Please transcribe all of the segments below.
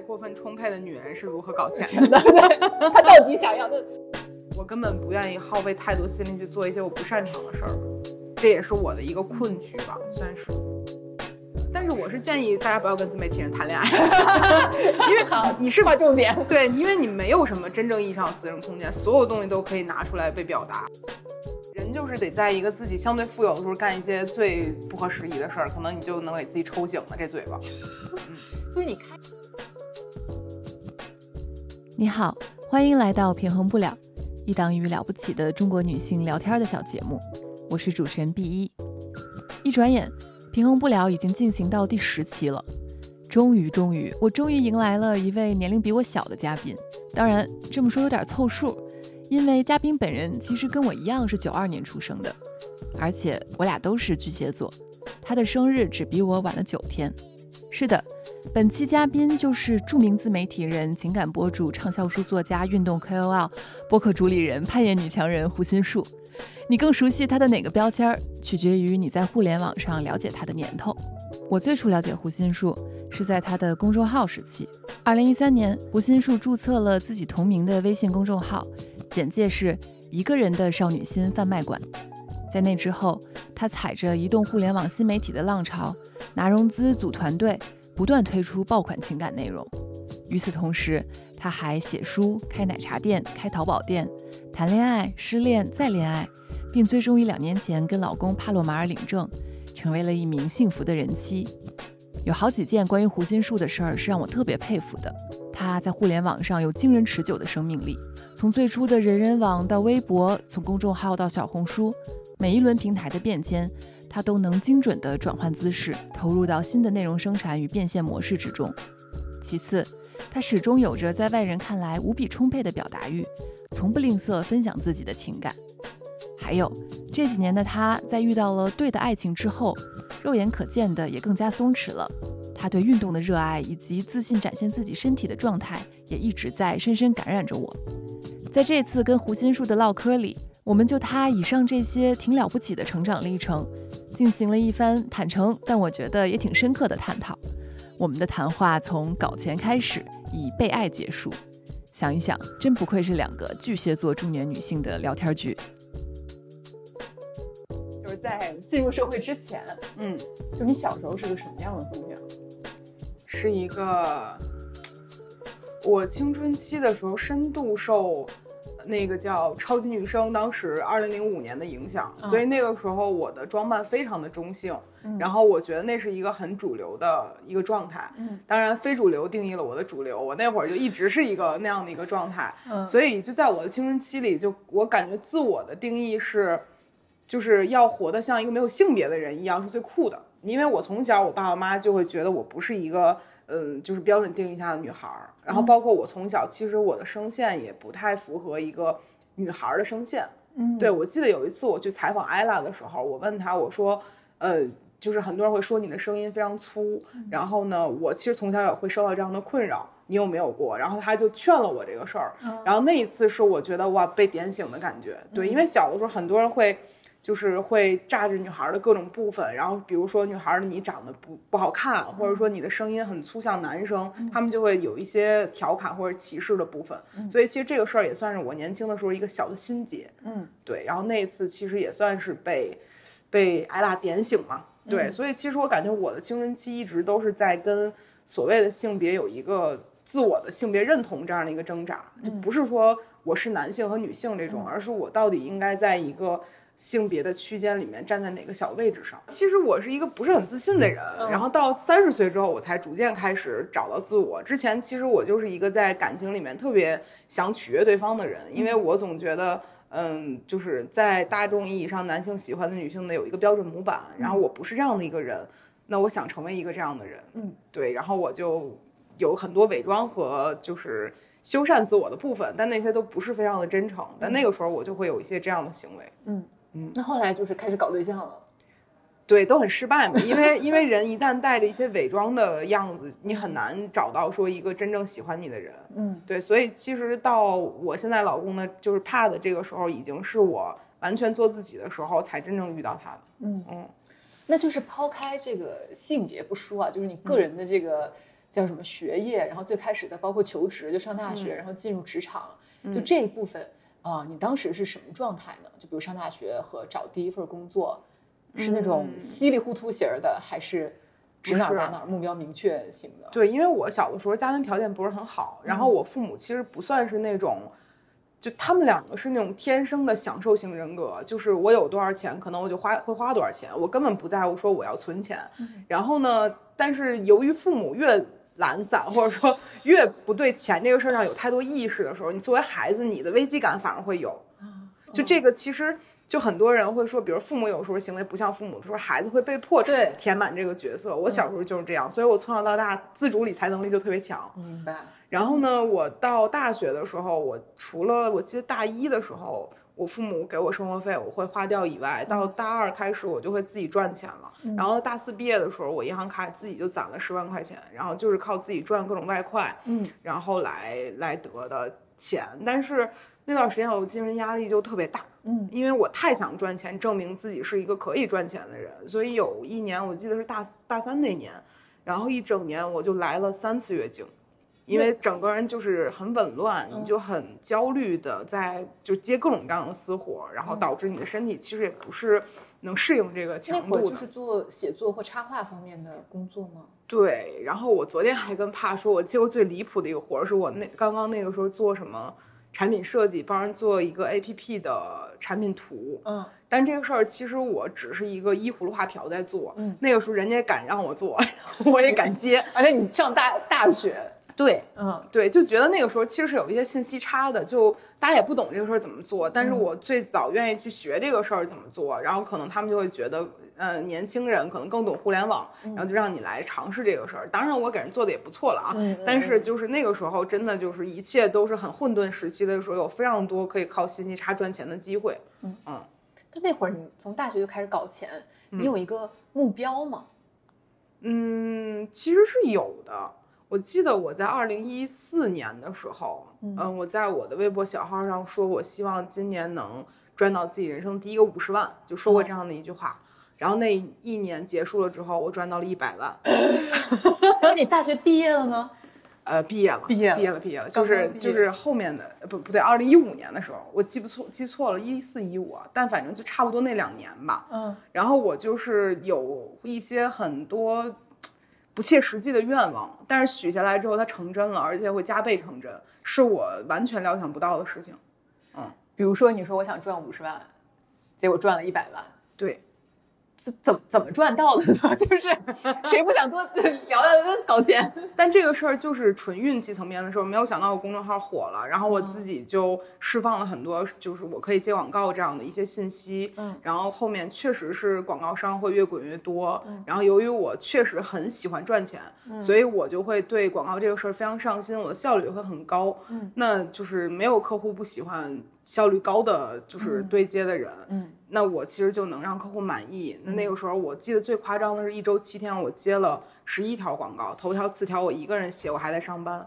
爱过分充沛的女人是如何搞钱的？对，她到底想要的？我根本不愿意耗费太多心力去做一些我不擅长的事儿，这也是我的一个困局吧，算是。但是我是建议大家不要跟自媒体人谈恋爱，因为好，你是划重点。对，因为你没有什么真正意义上的私人空间，所有东西都可以拿出来被表达。人就是得在一个自己相对富有的时候干一些最不合时宜的事儿，可能你就能给自己抽醒了这嘴巴。嗯所以你开。你好，欢迎来到平衡不了，一档与了不起的中国女性聊天的小节目。我是主持人 B 一。一转眼，平衡不了已经进行到第十期了。终于，终于，我终于迎来了一位年龄比我小的嘉宾。当然，这么说有点凑数，因为嘉宾本人其实跟我一样是九二年出生的，而且我俩都是巨蟹座。他的生日只比我晚了九天。是的。本期嘉宾就是著名自媒体人、情感博主、畅销书作家、运动 KOL、播客主理人、攀岩女强人胡心树。你更熟悉他的哪个标签儿，取决于你在互联网上了解他的年头。我最初了解胡心树是在他的公众号时期。二零一三年，胡心树注册了自己同名的微信公众号，简介是一个人的少女心贩卖馆。在那之后，他踩着移动互联网新媒体的浪潮，拿融资、组团队。不断推出爆款情感内容，与此同时，他还写书、开奶茶店、开淘宝店，谈恋爱、失恋再恋爱，并最终于两年前跟老公帕洛马尔领证，成为了一名幸福的人妻。有好几件关于胡心树的事儿是让我特别佩服的。他在互联网上有惊人持久的生命力，从最初的人人网到微博，从公众号到小红书，每一轮平台的变迁。他都能精准地转换姿势，投入到新的内容生产与变现模式之中。其次，他始终有着在外人看来无比充沛的表达欲，从不吝啬分享自己的情感。还有这几年的他，在遇到了对的爱情之后，肉眼可见的也更加松弛了。他对运动的热爱以及自信展现自己身体的状态，也一直在深深感染着我。在这次跟胡心树的唠嗑里。我们就他以上这些挺了不起的成长历程，进行了一番坦诚，但我觉得也挺深刻的探讨。我们的谈话从搞钱开始，以被爱结束。想一想，真不愧是两个巨蟹座中年女性的聊天剧。就是在进入社会之前，嗯，就你小时候是个什么样的姑娘？是一个，我青春期的时候深度受。那个叫超级女生，当时二零零五年的影响，所以那个时候我的装扮非常的中性，然后我觉得那是一个很主流的一个状态。嗯，当然非主流定义了我的主流，我那会儿就一直是一个那样的一个状态。嗯，所以就在我的青春期里，就我感觉自我的定义是，就是要活得像一个没有性别的人一样是最酷的，因为我从小我爸爸妈妈就会觉得我不是一个。嗯，就是标准定义下的女孩儿，然后包括我从小，其实我的声线也不太符合一个女孩儿的声线。嗯，对，我记得有一次我去采访艾拉的时候，我问她，我说，呃，就是很多人会说你的声音非常粗，然后呢，我其实从小也会受到这样的困扰，你有没有过？然后她就劝了我这个事儿，然后那一次是我觉得哇被点醒的感觉。对，因为小的时候很多人会。就是会炸着女孩的各种部分，然后比如说女孩的你长得不不好看，或者说你的声音很粗像男生，他们就会有一些调侃或者歧视的部分。所以其实这个事儿也算是我年轻的时候一个小的心结。嗯，对。然后那一次其实也算是被被艾拉点醒嘛。对，所以其实我感觉我的青春期一直都是在跟所谓的性别有一个自我的性别认同这样的一个挣扎，就不是说我是男性和女性这种，而是我到底应该在一个。性别的区间里面站在哪个小位置上？其实我是一个不是很自信的人，然后到三十岁之后，我才逐渐开始找到自我。之前其实我就是一个在感情里面特别想取悦对方的人，因为我总觉得，嗯，就是在大众意义上男性喜欢的女性呢有一个标准模板，然后我不是这样的一个人，那我想成为一个这样的人，嗯，对，然后我就有很多伪装和就是修缮自我的部分，但那些都不是非常的真诚。但那个时候我就会有一些这样的行为，嗯。嗯，那后来就是开始搞对象了，对，都很失败嘛，因为因为人一旦带着一些伪装的样子，你很难找到说一个真正喜欢你的人，嗯，对，所以其实到我现在老公呢，就是怕的这个时候，已经是我完全做自己的时候，才真正遇到他的，嗯。嗯，那就是抛开这个性别不说啊，就是你个人的这个叫什么学业，然后最开始的包括求职，就上大学，然后进入职场，就这一部分啊，你当时是什么状态呢？就比如上大学和找第一份工作，是那种稀里糊涂型的，还是指哪打哪，目标明确型的？对，因为我小的时候家庭条件不是很好，然后我父母其实不算是那种。就他们两个是那种天生的享受型人格，就是我有多少钱，可能我就花会花多少钱，我根本不在乎说我要存钱。然后呢，但是由于父母越懒散，或者说越不对钱这个事儿上有太多意识的时候，你作为孩子，你的危机感反而会有。就这个其实。就很多人会说，比如父母有时候行为不像父母的时候，孩子会被迫填满这个角色。我小时候就是这样，所以我从小到大自主理财能力就特别强。明白。然后呢，我到大学的时候，我除了我记得大一的时候，我父母给我生活费我会花掉以外，到大二开始我就会自己赚钱了。然后大四毕业的时候，我银行卡自己就攒了十万块钱，然后就是靠自己赚各种外快，嗯，然后来来得的钱。但是那段时间我精神压力就特别大。嗯，因为我太想赚钱，证明自己是一个可以赚钱的人，所以有一年我记得是大大三那年，然后一整年我就来了三次月经，因为整个人就是很紊乱，你就很焦虑的在就接各种各样的私活，然后导致你的身体其实也不是能适应这个强度。那就是做写作或插画方面的工作吗？对，然后我昨天还跟帕说，我接过最离谱的一个活儿是我那刚刚那个时候做什么。产品设计，帮人做一个 A P P 的产品图，嗯，但这个事儿其实我只是一个依葫芦画瓢在做，嗯，那个时候人家敢让我做，我也敢接，而且你上大大学，对，嗯，对，就觉得那个时候其实是有一些信息差的，就大家也不懂这个事儿怎么做，但是我最早愿意去学这个事儿怎么做，然后可能他们就会觉得。呃，年轻人可能更懂互联网，然后就让你来尝试这个事儿。当然，我给人做的也不错了啊。但是就是那个时候，真的就是一切都是很混沌时期的时候，有非常多可以靠信息差赚钱的机会。嗯嗯。但那会儿你从大学就开始搞钱，你有一个目标吗？嗯，其实是有的。我记得我在二零一四年的时候，嗯，我在我的微博小号上说，我希望今年能赚到自己人生第一个五十万，就说过这样的一句话。然后那一年结束了之后，我赚到了一百万。那你大学毕业了吗？呃，毕业了，毕业了，毕业了，毕业了。就是就是后面的不不对，二零一五年的时候，我记不错，记错了，一四一五，但反正就差不多那两年吧。嗯。然后我就是有一些很多不切实际的愿望，但是许下来之后它成真了，而且会加倍成真，是我完全料想不到的事情。嗯，比如说你说我想赚五十万，结果赚了一百万。对。怎怎怎么赚到的呢？就是谁不想多聊聊搞钱？但这个事儿就是纯运气层面的事儿。没有想到我公众号火了，然后我自己就释放了很多，就是我可以接广告这样的一些信息。嗯，然后后面确实是广告商会越滚越多。嗯，然后由于我确实很喜欢赚钱，所以我就会对广告这个事儿非常上心，我的效率会很高。嗯，那就是没有客户不喜欢效率高的就是对接的人。嗯。那我其实就能让客户满意。那那个时候我记得最夸张的是一周七天，我接了十一条广告，头条次条我一个人写，我还在上班，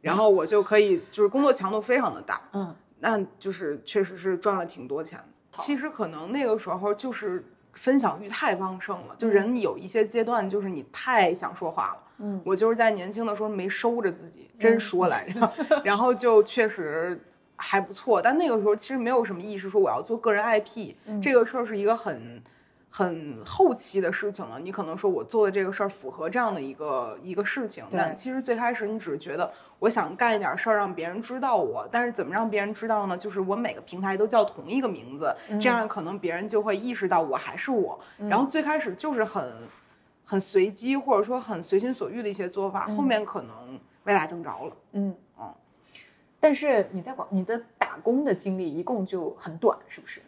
然后我就可以就是工作强度非常的大。嗯，那就是确实是赚了挺多钱。其实可能那个时候就是分享欲太旺盛了，就人有一些阶段就是你太想说话了。嗯，我就是在年轻的时候没收着自己，真说来着，然后就确实。还不错，但那个时候其实没有什么意识说我要做个人 IP，这个事儿是一个很很后期的事情了。你可能说我做的这个事儿符合这样的一个一个事情，但其实最开始你只是觉得我想干一点事儿让别人知道我，但是怎么让别人知道呢？就是我每个平台都叫同一个名字，这样可能别人就会意识到我还是我。然后最开始就是很很随机或者说很随心所欲的一些做法，后面可能歪打正着了。嗯。但是你在广你的打工的经历一共就很短，是不是？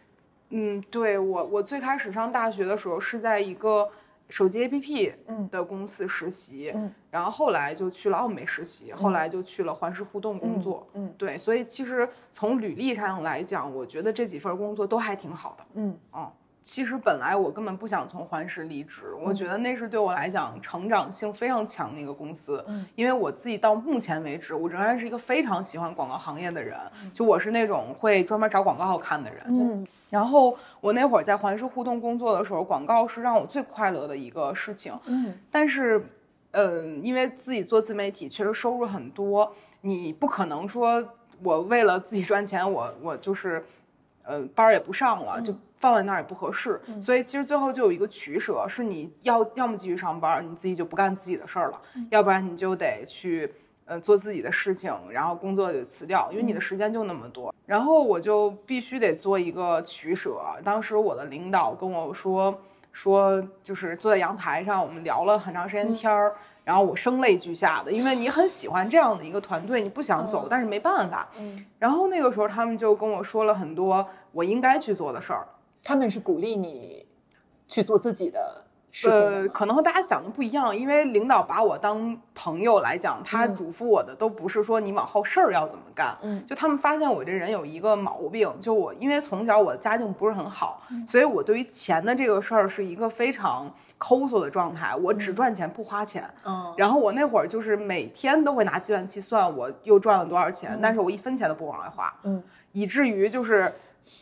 嗯，对我我最开始上大学的时候是在一个手机 APP 的公司实习，嗯，然后后来就去了奥美实习，后来就去了环视互动工作，嗯，对，所以其实从履历上来讲，我觉得这几份工作都还挺好的，嗯，哦。其实本来我根本不想从环视离职，我觉得那是对我来讲成长性非常强的一个公司。嗯，因为我自己到目前为止，我仍然是一个非常喜欢广告行业的人。就我是那种会专门找广告看的人。嗯，然后我那会儿在环视互动工作的时候，广告是让我最快乐的一个事情。嗯，但是。嗯，因为自己做自媒体，确实收入很多，你不可能说我为了自己赚钱，我我就是，呃，班儿也不上了，就放在那儿也不合适。所以其实最后就有一个取舍，是你要要么继续上班，你自己就不干自己的事儿了，要不然你就得去。呃，做自己的事情，然后工作就辞掉，因为你的时间就那么多。然后我就必须得做一个取舍。当时我的领导跟我说，说就是坐在阳台上，我们聊了很长时间天儿，然后我声泪俱下的，因为你很喜欢这样的一个团队，你不想走，但是没办法。嗯，然后那个时候他们就跟我说了很多我应该去做的事儿。他们是鼓励你去做自己的事情呃，可能和大家想的不一样，因为领导把我当朋友来讲，他嘱咐我的都不是说你往后事儿要怎么干，嗯就他们发现我这人有一个毛病，就我因为从小我的家境不是很好，嗯所以我对于钱的这个事儿是一个非常抠搜的状态，我只嗯赚钱不花钱。嗯然后我那会儿就是每天都会拿计算器算我又赚了多少钱，但是我一分钱都不往外花，嗯以至于就是，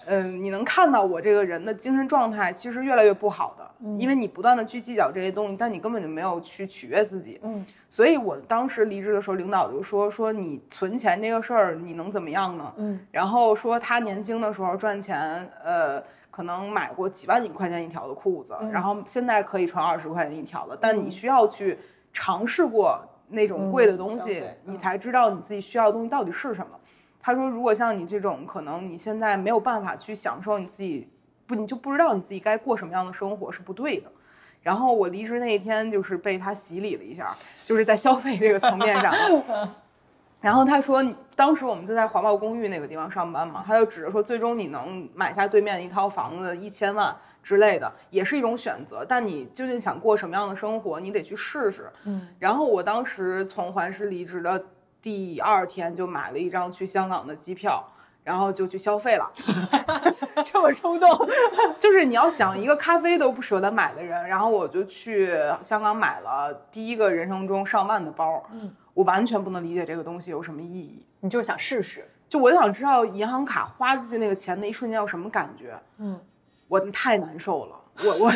嗯、你能看到我这个人的精神状态其实越来越不好的，因为你不断的去计较这些东西，但你根本就没有去取悦自己。嗯所以我当时离职的时候，领导就说说你存钱这个事儿你能怎么样呢？嗯然后说他年轻的时候赚钱，呃，可能买过几万几块钱一条的裤子，然后现在可以穿二十块钱一条的，但你需要去尝试过那种贵的东西，你才知道你自己需要的东西到底是什么。他说，如果像你这种，可能你现在没有办法去享受你自己，不，你就不知道你自己该过什么样的生活是不对的。然后我离职那一天，就是被他洗礼了一下，就是在消费这个层面上。然后他说，当时我们就在华贸公寓那个地方上班嘛，他就指着说，最终你能买下对面一套房子一千万之类的，也是一种选择。但你究竟想过什么样的生活，你得去试试。嗯，然后我当时从环师离职的第二天就买了一张去香港的机票，然后就去消费了。这么冲动，就是你要想一个咖啡都不舍得买的人，然后我就去香港买了第一个人生中上万的包。嗯，我完全不能理解这个东西有什么意义。你就是想试试，就我就想知道银行卡花出去那个钱的一瞬间有什么感觉，嗯我太难受了。我我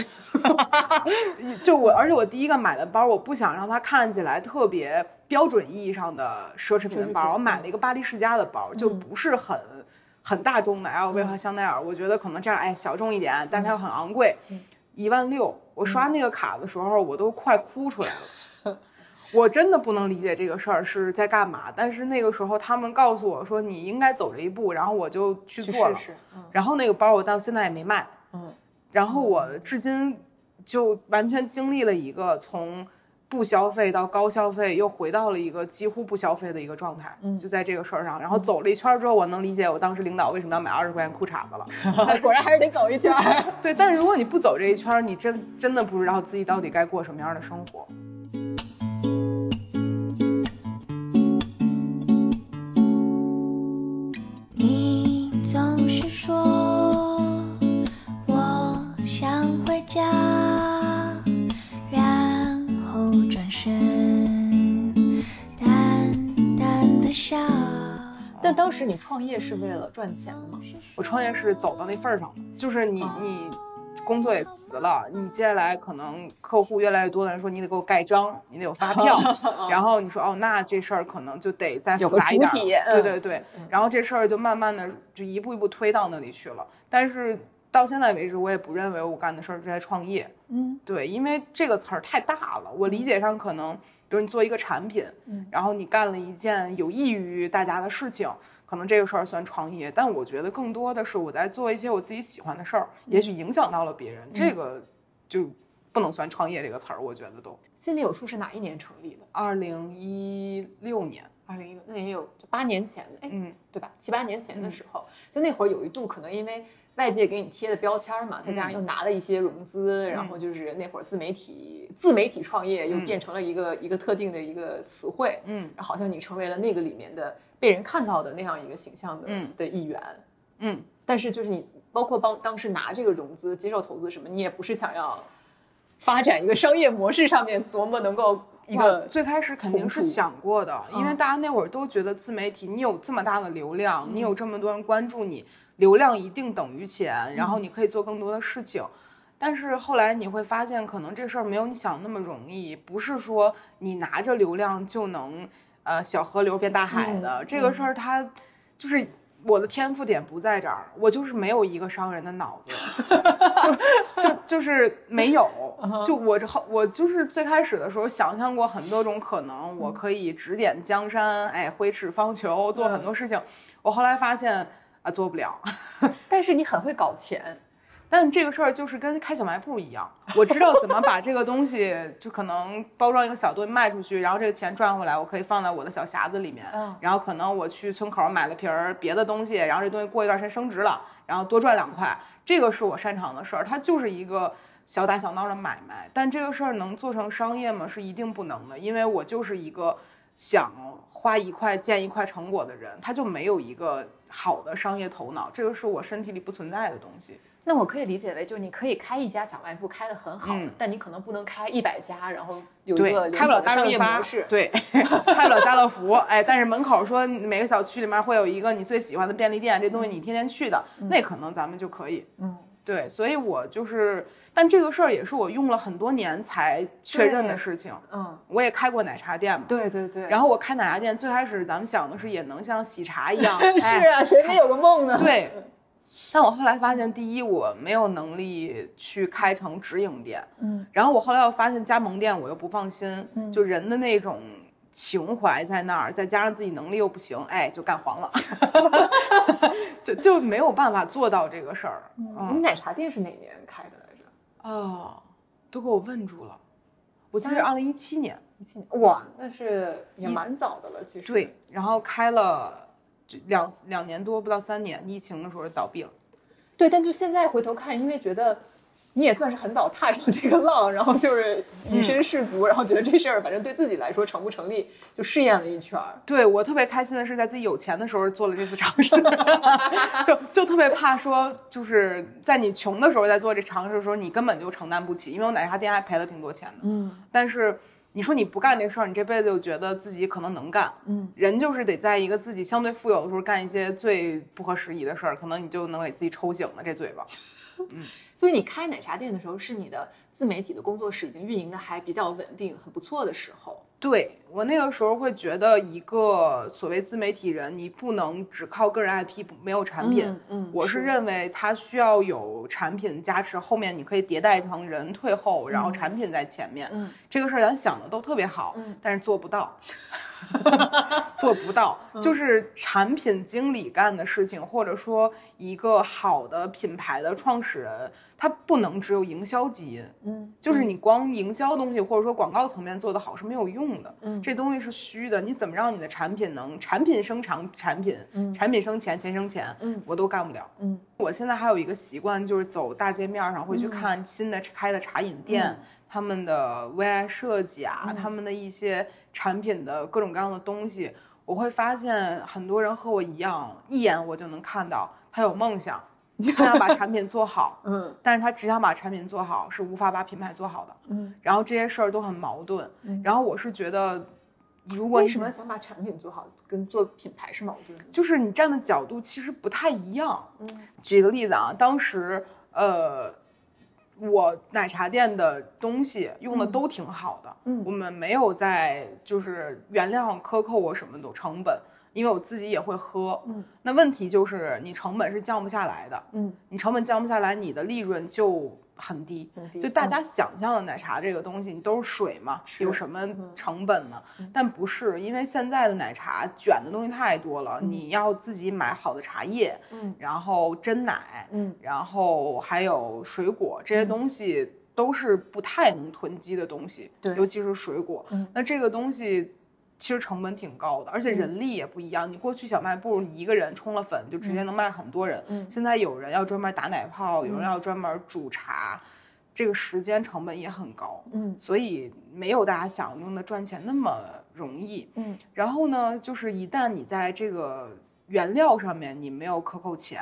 就我，而且我第一个买的包，我不想让它看起来特别标准意义上的奢侈品的包，我买了一个巴黎世家的包，就不是很很大众的 LV 和香奈儿，我觉得可能这样哎小众一点，但是它又很昂贵，一万六，我刷那个卡的时候我都快哭出来了。我真的不能理解这个事儿是在干嘛，但是那个时候他们告诉我说你应该走这一步，然后我就去去做了。然后那个包我到现在也没卖，嗯然后我至今就完全经历了一个从不消费到高消费，又回到了一个几乎不消费的一个状态，嗯就在这个事儿上。然后走了一圈儿之后，我能理解我当时领导为什么要买二十块钱裤衩子了。果然还是得走一圈儿。对，但是如果你不走这一圈儿，你真真的不知道自己到底该过什么样的生活。总是说我想回家，然后转身淡淡的笑。但当时你创业是为了赚钱吗？我创业是走到那份儿上的，就是你你工作也辞了，你接下来可能客户越来越多的人说你得给我盖章，你得有发票，然后你说哦，那这事儿可能就得再复杂一点对对对，然后这事儿就慢慢的就一步一步推到那里去了。但是到现在为止，我也不认为我干的事儿是在创业，嗯。对，因为这个词儿太大了，我理解上可能，比如你做一个产品，嗯然后你干了一件有益于大家的事情，可能这个事儿算创业。但我觉得更多的是我在做一些我自己喜欢的事儿，也许影响到了别人，这个就不能算创业这个词儿。我觉得都心里有数是哪一年成立的？二零一六年，二零一六，那也有就八年前，哎，嗯，对吧？七八年前的时候，就那会儿有一度可能因为外界给你贴的标签儿嘛，再加上又拿了一些融资，然后就是那会儿自媒体自媒体创业又嗯。变成了一个、一个特定的一个词汇，嗯。然后好像你成为了那个里面的被人看到的那样一个形象的、嗯。的一员。嗯，但是就是你包括帮当时拿这个融资、接受投资什么，你也不是想要发展一个商业模式上面多么能够一个最开始肯定是想过的，因为嗯大家那会儿都觉得自媒体，你有这么大的流量，你有这么多人关注你，流量一定等于钱，然后你可以做更多的事情。但是后来你会发现，可能这事儿没有你想那么容易，不是说你拿着流量就能呃小河流变大海的。这个事儿它就是我的天赋点不在这儿，我就是没有一个商人的脑子，就就就是没有。就我这后我就是最开始的时候想象过很多种可能，我可以指点江山，哎，挥斥方遒，做很多事情。我后来发现啊，做不了。但是你很会搞钱。但这个事儿就是跟开小卖部一样，我知道怎么把这个东西就可能包装一个小东西卖出去，然后这个钱赚回来，我可以放在我的小匣子里面。嗯然后可能我去村口买了瓶儿别的东西，然后这东西过一段时间升值了，然后多赚两块，这个是我擅长的事儿。它就是一个小打小闹的买卖，但这个事儿能做成商业吗？是一定不能的，因为我就是一个想花一块见一块成果的人，他就没有一个好的商业头脑，这个是我身体里不存在的东西。那我可以理解为，就是你可以开一家小卖部开得很好，嗯但你可能不能开一百家，然后有一个，开不了大商润发业模式。，对，开不了家乐福，哎，但是门口说每个小区里面会有一个你最喜欢的便利店，这东西你天天去的，那可能咱们就可以。嗯，对，所以我就是，但这个事儿也是我用了很多年才确认的事情。嗯，我也开过奶茶店嘛，对对对。然后我开奶茶店，最开始咱们想的是也能像喜茶一样，是哎啊，谁没有个梦呢？对。但我后来发现，第一，我没有能力去开成直营店，嗯，然后我后来又发现加盟店我又不放心，嗯就人的那种情怀在那儿，再加上自己能力又不行，哎，就干黄了，就就没有办法做到这个事儿。你嗯，奶茶店是哪年开的来着？哦，都给我问住了，我记得三二零一七年，一七年。哇，那是也蛮早的了，其实。对，然后开了就两两年多，不到三年，疫情的时候倒闭了。对，但就现在回头看，因为觉得你也算是很早踏上这个浪，然后就是以身试足，然后觉得这事儿反正对自己来说成不成立，就试验了一圈儿。对我特别开心的是，在自己有钱的时候做了这次尝试，就就特别怕说，就是在你穷的时候在做这尝试的时候，你根本就承担不起，因为我奶茶店还赔了挺多钱的。嗯但是你说你不干这事儿，你这辈子就觉得自己可能能干。嗯，人就是得在一个自己相对富有的时候干一些最不合时宜的事儿，可能你就能给自己抽醒了这嘴巴。所以你开奶茶店的时候，是你的自媒体的工作室已经运营的还比较稳定、很不错的时候。对我那个时候会觉得，一个所谓自媒体人，你不能只靠个人 IP 没有产品。嗯嗯我是是认为他需要有产品加持，后面你可以迭代成人退后，然后产品在前面。嗯这个事儿咱想的都特别好，嗯但是做不到，做不到。嗯就是产品经理干的事情，或者说一个好的品牌的创始人，他不能只有营销基因。嗯，就是你光营销东西或者说广告层面做得好是没有用的，嗯这东西是虚的。你怎么让你的产品能产品生产产品，嗯。产品生钱，钱生钱，嗯。我都干不了。嗯。我现在还有一个习惯，就是走大街面上会去看新的开的茶饮店，嗯。他们的 VI 设计啊，他们的一些产品的各种各样的东西，我会发现很多人和我一样，一眼我就能看到他有梦想，他想把产品做好，嗯但是他只想把产品做好，是无法把品牌做好的。嗯，然后这些事儿都很矛盾。嗯然后我是觉得，如果你为什么想把产品做好跟做品牌是矛盾的？就是你站的角度其实不太一样。嗯举个例子啊，当时呃，我奶茶店的东西用的嗯都挺好的，嗯我们没有在就是原料克扣我什么的成本，因为我自己也会喝。嗯那问题就是你成本是降不下来的，嗯你成本降不下来，你的利润就很低。很低就大嗯家想象的奶茶这个东西，你都是水嘛，有什么嗯成本呢？但不是，因为现在的奶茶卷的东西太多了，你要自己买好的茶叶，嗯然后真奶，嗯然后还有水果这些东西。都是不太能囤积的东西，对尤其是水果。嗯那这个东西其实成本挺高的，而且人力也不一样。你过去小卖部，你一个人冲了粉就直接能卖很多人，嗯现在有人要专门打奶泡，有人要专门煮茶，这个时间成本也很高，嗯所以没有大家想象中的赚钱那么容易。嗯然后呢，就是一旦你在这个原料上面你没有克扣钱，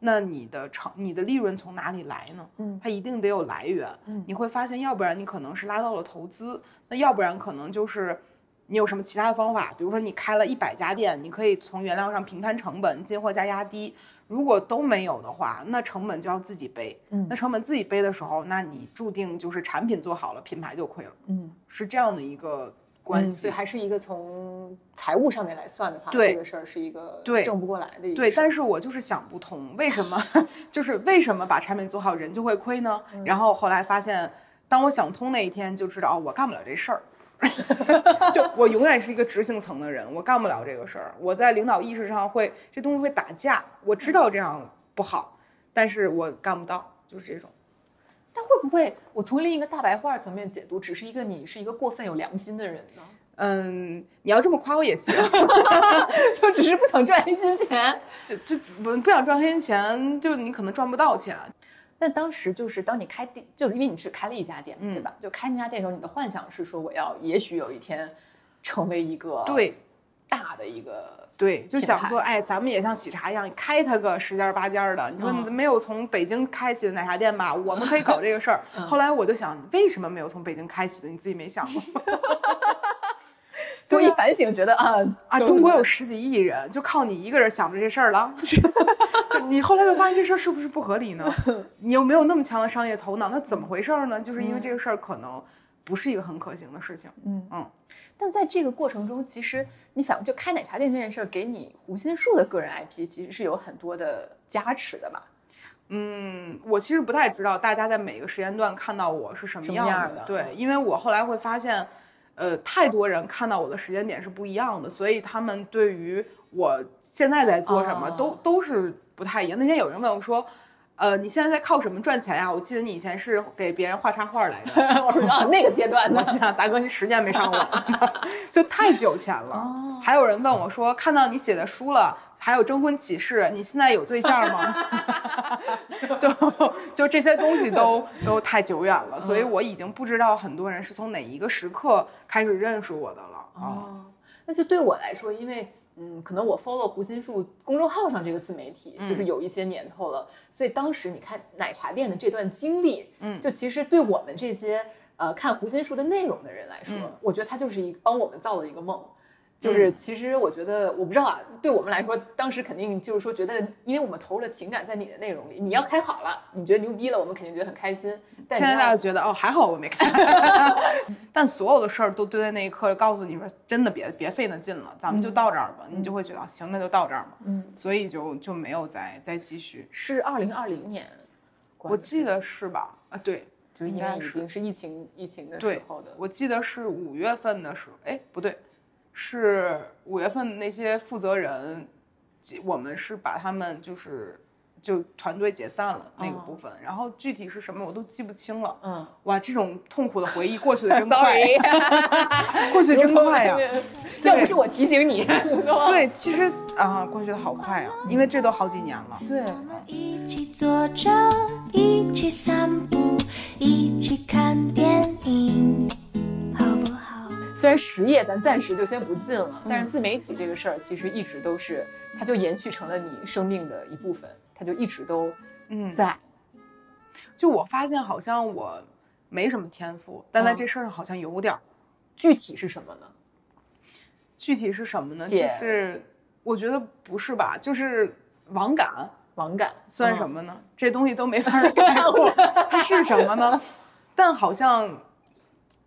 那你的成你的利润从哪里来呢？嗯它一定得有来源。嗯你会发现，要不然你可能是拉到了投资，那要不然可能就是你有什么其他的方法？比如说你开了一百家店，你可以从原料上平摊成本，进货价压低。如果都没有的话，那成本就要自己背。嗯那成本自己背的时候，那你注定就是产品做好了，品牌就亏了。嗯，是这样的一个关系。所以还是一个从财务上面来算的话，对这个事儿是一个对挣不过来的一个对，但是我就是想不通，为什么 就是为什么把产品做好人就会亏呢？嗯然后后来发现，当我想通那一天，就知道哦，我干不了这事儿。就我永远是一个执行层的人，我干不了这个事儿。我在领导意识上会这东西会打架，我知道这样不好，但是我干不到，就是这种。但会不会我从另一个大白话层面解读，只是一个你是一个过分有良心的人呢？嗯，你要这么夸我也行，就只是不想赚黑心钱。就就不不想赚黑心钱，就你可能赚不到钱。但当时就是当你开店，就因为你只开了一家店，嗯对吧？就开那家店的时候，你的幻想是说我要也许有一天成为一个对，大的一个对，就想说，哎，咱们也像喜茶一样，开它个十家八家的。你说嗯你没有从北京开起的奶茶店吧？我们可以搞这个事儿。嗯后来我就想，为什么没有从北京开起的？你自己没想过 就一反省，觉得啊啊？中国有十几亿人，就靠你一个人想着这事儿了。就你后来就发现这事儿是不是不合理呢？你又没有那么强的商业头脑，那怎么回事儿呢？就是因为这个事儿可能不是一个很可行的事情。嗯嗯。但在这个过程中，其实你反就开奶茶店这件事儿，给你胡心树的个人 IP 其实是有很多的加持的吧？嗯，我其实不太知道大家在每个时间段看到我是什么样的对，因为我后来会发现，呃，太多人看到我的时间点是不一样的，所以他们对于我现在在做什么、哦都都是不太一样。那天有人问我说。呃，你现在在靠什么赚钱呀？我记得你以前是给别人画插画来的。我说啊，那个阶段的，大哥，你十年没上网，就太久前了。哦还有人问我说，看到你写的书了，还有征婚启事，你现在有对象吗？就就这些东西都都太久远了，所以我已经不知道很多人是从哪一个时刻开始认识我的了啊。哦，那就对我来说，因为嗯，可能我 follow 胡心树公众号上这个自媒体，嗯就是有一些年头了，所以当时你看奶茶店的这段经历，嗯就其实对我们这些呃看胡心树的内容的人来说，嗯我觉得它就是一帮我们造了一个梦。就是嗯其实我觉得，我不知道啊，对我们来说，当时肯定就是说觉得，因为我们投入了情感在你的内容里，你要开好了，你觉得牛逼了，我们肯定觉得很开心。但现在大家觉得哦，还好我没开，但所有的事儿都堆在那一刻告诉你说，真的别别费那劲了，咱们就到这儿吧，你就会觉得啊行，那就到这儿吧，嗯，所以就就没有再再继续。是二零二零年，我记得是吧？啊，对，就应该已经是疫情疫情的时候的，我记得是五月份的时候，哎，不对，是五月份那些负责人，我们是把他们就是就团队解散了那个哦部分，然后具体是什么我都记不清了。嗯，哇，这种痛苦的回忆过去的 真快 过去真快呀！要不是我提醒你，对，其实啊，过去的好快啊，因为这都好几年了。对，我们一起坐着，一起散步，一起看电影？虽然实业咱暂时就先不进了，但是自媒体这个事儿其实一直都是，它就延续成了你生命的一部分，它就一直都嗯，在。就我发现好像我没什么天赋，但在嗯这事儿上好像有点儿。具体是什么呢？具体是什么呢？就是我觉得不是吧，就是网感网感算什么？么呢？这东西都没法儿 概括，是什么呢？但好像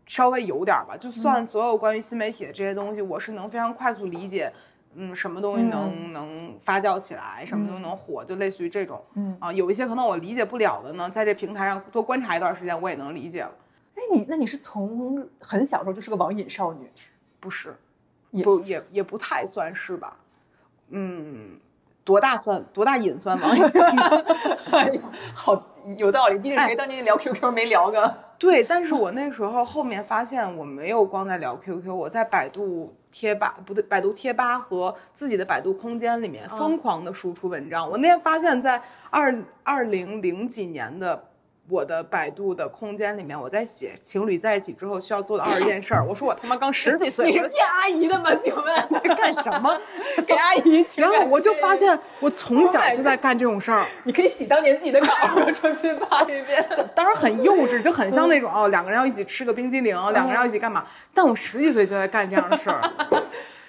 稍微有点儿吧。就算所有关于新媒体的这些东西，我是能非常快速理解。嗯，什么东西能、能发酵起来，什么东西能火，就类似于这种。嗯啊，有一些可能我理解不了的呢，在这平台上多观察一段时间，我也能理解了。哎，你那你是从很小时候就是个网瘾少女？不是，也不也也不太算是吧，嗯，多大算多大瘾算网瘾呢？哎呀，好有道理。毕竟谁当年聊 QQ 没聊个？对，但是我那时候后面发现我没有光在聊 QQ，我在百度贴吧不对，百度贴吧和自己的百度空间里面疯狂的输出文章。我那天发现，在二二零零几年的我的百度的空间里面，我在写情侣在一起之后需要做的二十件事儿。我说我他妈刚十几岁，你是我骗阿姨的吗？请问 在干什么？给阿姨情感然后我就发现我从 Oh 小就在干这种事儿。你可以洗当年自己的稿，重新发一遍。当然很幼稚，就很像那种哦，两个人要一起吃个冰激凌，两个人要一起干嘛？但我十几岁就在干这样的事儿，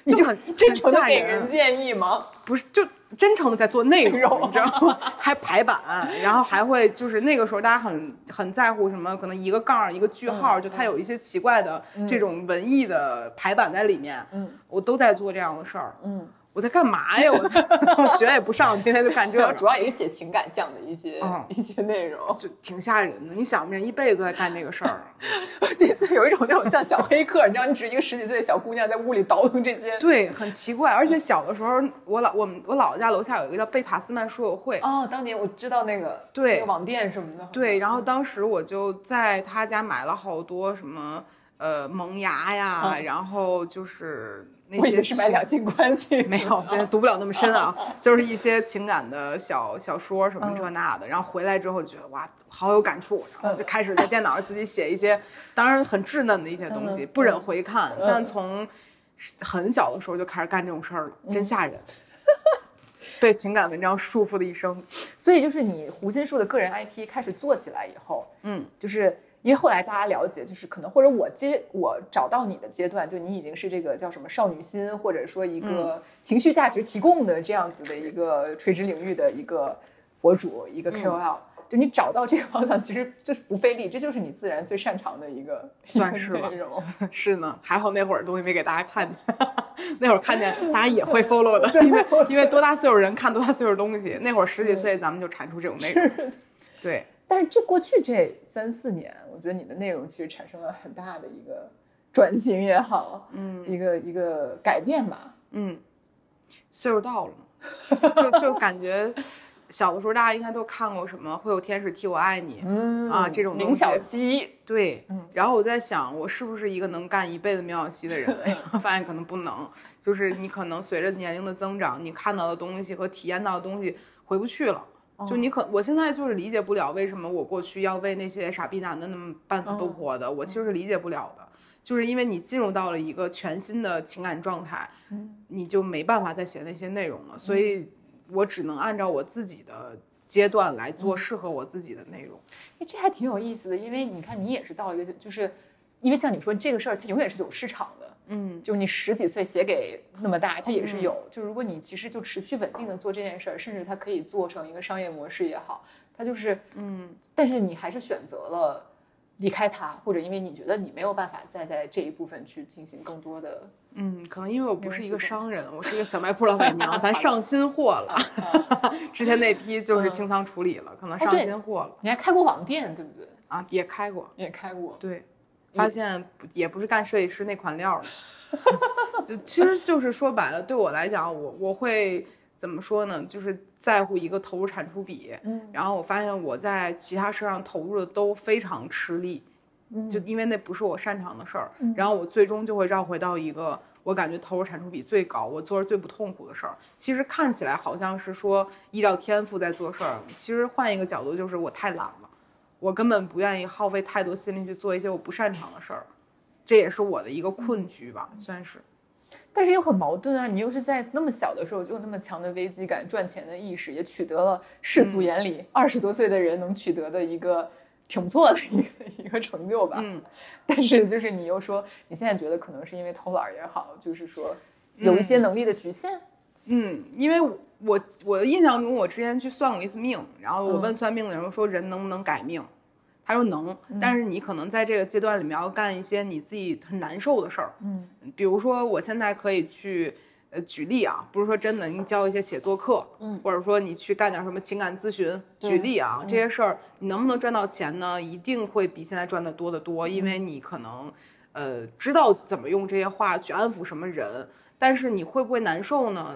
你就很真诚的给人建议吗？不是就真诚的在做内容，你知道吗？还排版，然后还会就是那个时候大家很很在乎什么，可能一个杠儿一个句号，就它有一些奇怪的这种文艺的排版在里面，嗯，我都在做这样的事儿，嗯，我在干嘛呀？我学也不上，天天就干这个，主要也是写情感向的一些、嗯一些内容，就挺吓人的。你想不，人一辈子都在干这个事儿，而且有一种那种像小黑客，你知道，你只是一个十几岁的小姑娘在屋里倒腾这些。对，很奇怪。而且小的时候，我老我们我姥姥家楼下有一个叫贝塔斯曼书友会，哦，当年我知道那个对那个网店什么的，对，然后当时我就在他家买了好多什么呃萌芽呀，嗯然后就是那些是买两性关系，没有，对读不了那么深啊，就是一些情感的小小说什么嗯这那的。然后回来之后就觉得哇，好有感触，然后就开始在电脑上自己写一些，当然很稚嫩的一些东西，嗯不忍回看，嗯但从很小的时候就开始干这种事儿了，嗯真吓人。被情感文章束缚的一生，所以就是你胡心树的个人 IP 开始做起来以后，嗯，就是因为后来大家了解，就是可能或者我接我找到你的阶段，就你已经是这个叫什么少女心，或者说一个情绪价值提供的这样子的一个垂直领域的一个博主，一个 KOL。就你找到这个方向，其实就是不费力，这就是你自然最擅长的一个算是吧。是呢，还好那会儿东西没给大家看见，那会儿看见大家也会 follow 的，因为因为多大岁数人看多大岁数东西，那会儿十几岁咱们就产出这种内容，对，但是这过去这三四年，我觉得你的内容其实产生了很大的一个 转型也好，嗯一个一个改变吧。嗯，岁数到了嘛，就就感觉小的时候大家应该都看过什么会有天使替我爱你，嗯啊这种东明晓西溪，对，嗯然后我在想，我是不是一个能干一辈子苗小溪的人？哎，发现可能不能，就是你可能随着年龄的增长，你看到的东西和体验到的东西回不去了。就你可，我现在就是理解不了为什么我过去要为那些傻逼男的那么半死不活的，我其实是理解不了的，就是因为你进入到了一个全新的情感状态，你就没办法再写那些内容了，所以我只能按照我自己的阶段来做适合我自己的内容。哎，这还挺有意思的，因为你看你也是到了一个，就是因为像你说这个事儿，它永远是有市场的。嗯，就是你十几岁写给那么大，它也是有。就如果你其实就持续稳定的做这件事儿，甚至它可以做成一个商业模式也好，它就是嗯，但是你还是选择了离开它，或者因为你觉得你没有办法再在这一部分去进行更多的。嗯，可能因为我不是一个商人，我是一个小卖铺 老板娘，咱上新货了。之前那批就是清仓处理了，可能上新货了你还开过网店，对不对？啊，也开过。也开过。对，发现不也不是干设计师那款料的，就其实就是说白了，对我来讲，我我会怎么说呢？就是在乎一个投入产出比，嗯然后我发现我在其他事上投入的都非常吃力，嗯就因为那不是我擅长的事儿，然后我最终就会绕回到一个我感觉投入产出比最高，我做着最不痛苦的事儿。其实看起来好像是说依照天赋在做事儿，其实换一个角度就是我太懒了，我根本不愿意耗费太多心力去做一些我不擅长的事儿，这也是我的一个困局吧，算是。但是又很矛盾啊！你又是在那么小的时候就有那么强的危机感、赚钱的意识，也取得了世俗眼里二十多岁的人能取得的一个挺不错的一个一个成就吧。嗯，但是就是你又说你现在觉得可能是因为偷懒也好，就是说有一些能力的局限。嗯，因为我我我的印象中，我之前去算过一次命，然后我问算命的人说人能不能改命，他说能，但是你可能在这个阶段里面要干一些你自己很难受的事儿，嗯，比如说我现在可以去。呃，举例啊，不是说真的，你教一些写作课，嗯。或者说你去干点什么情感咨询，举例啊，这些事儿你能不能赚到钱呢？一定会比现在赚的多得多，因为你可能呃知道怎么用这些话去安抚什么人，但是你会不会难受呢？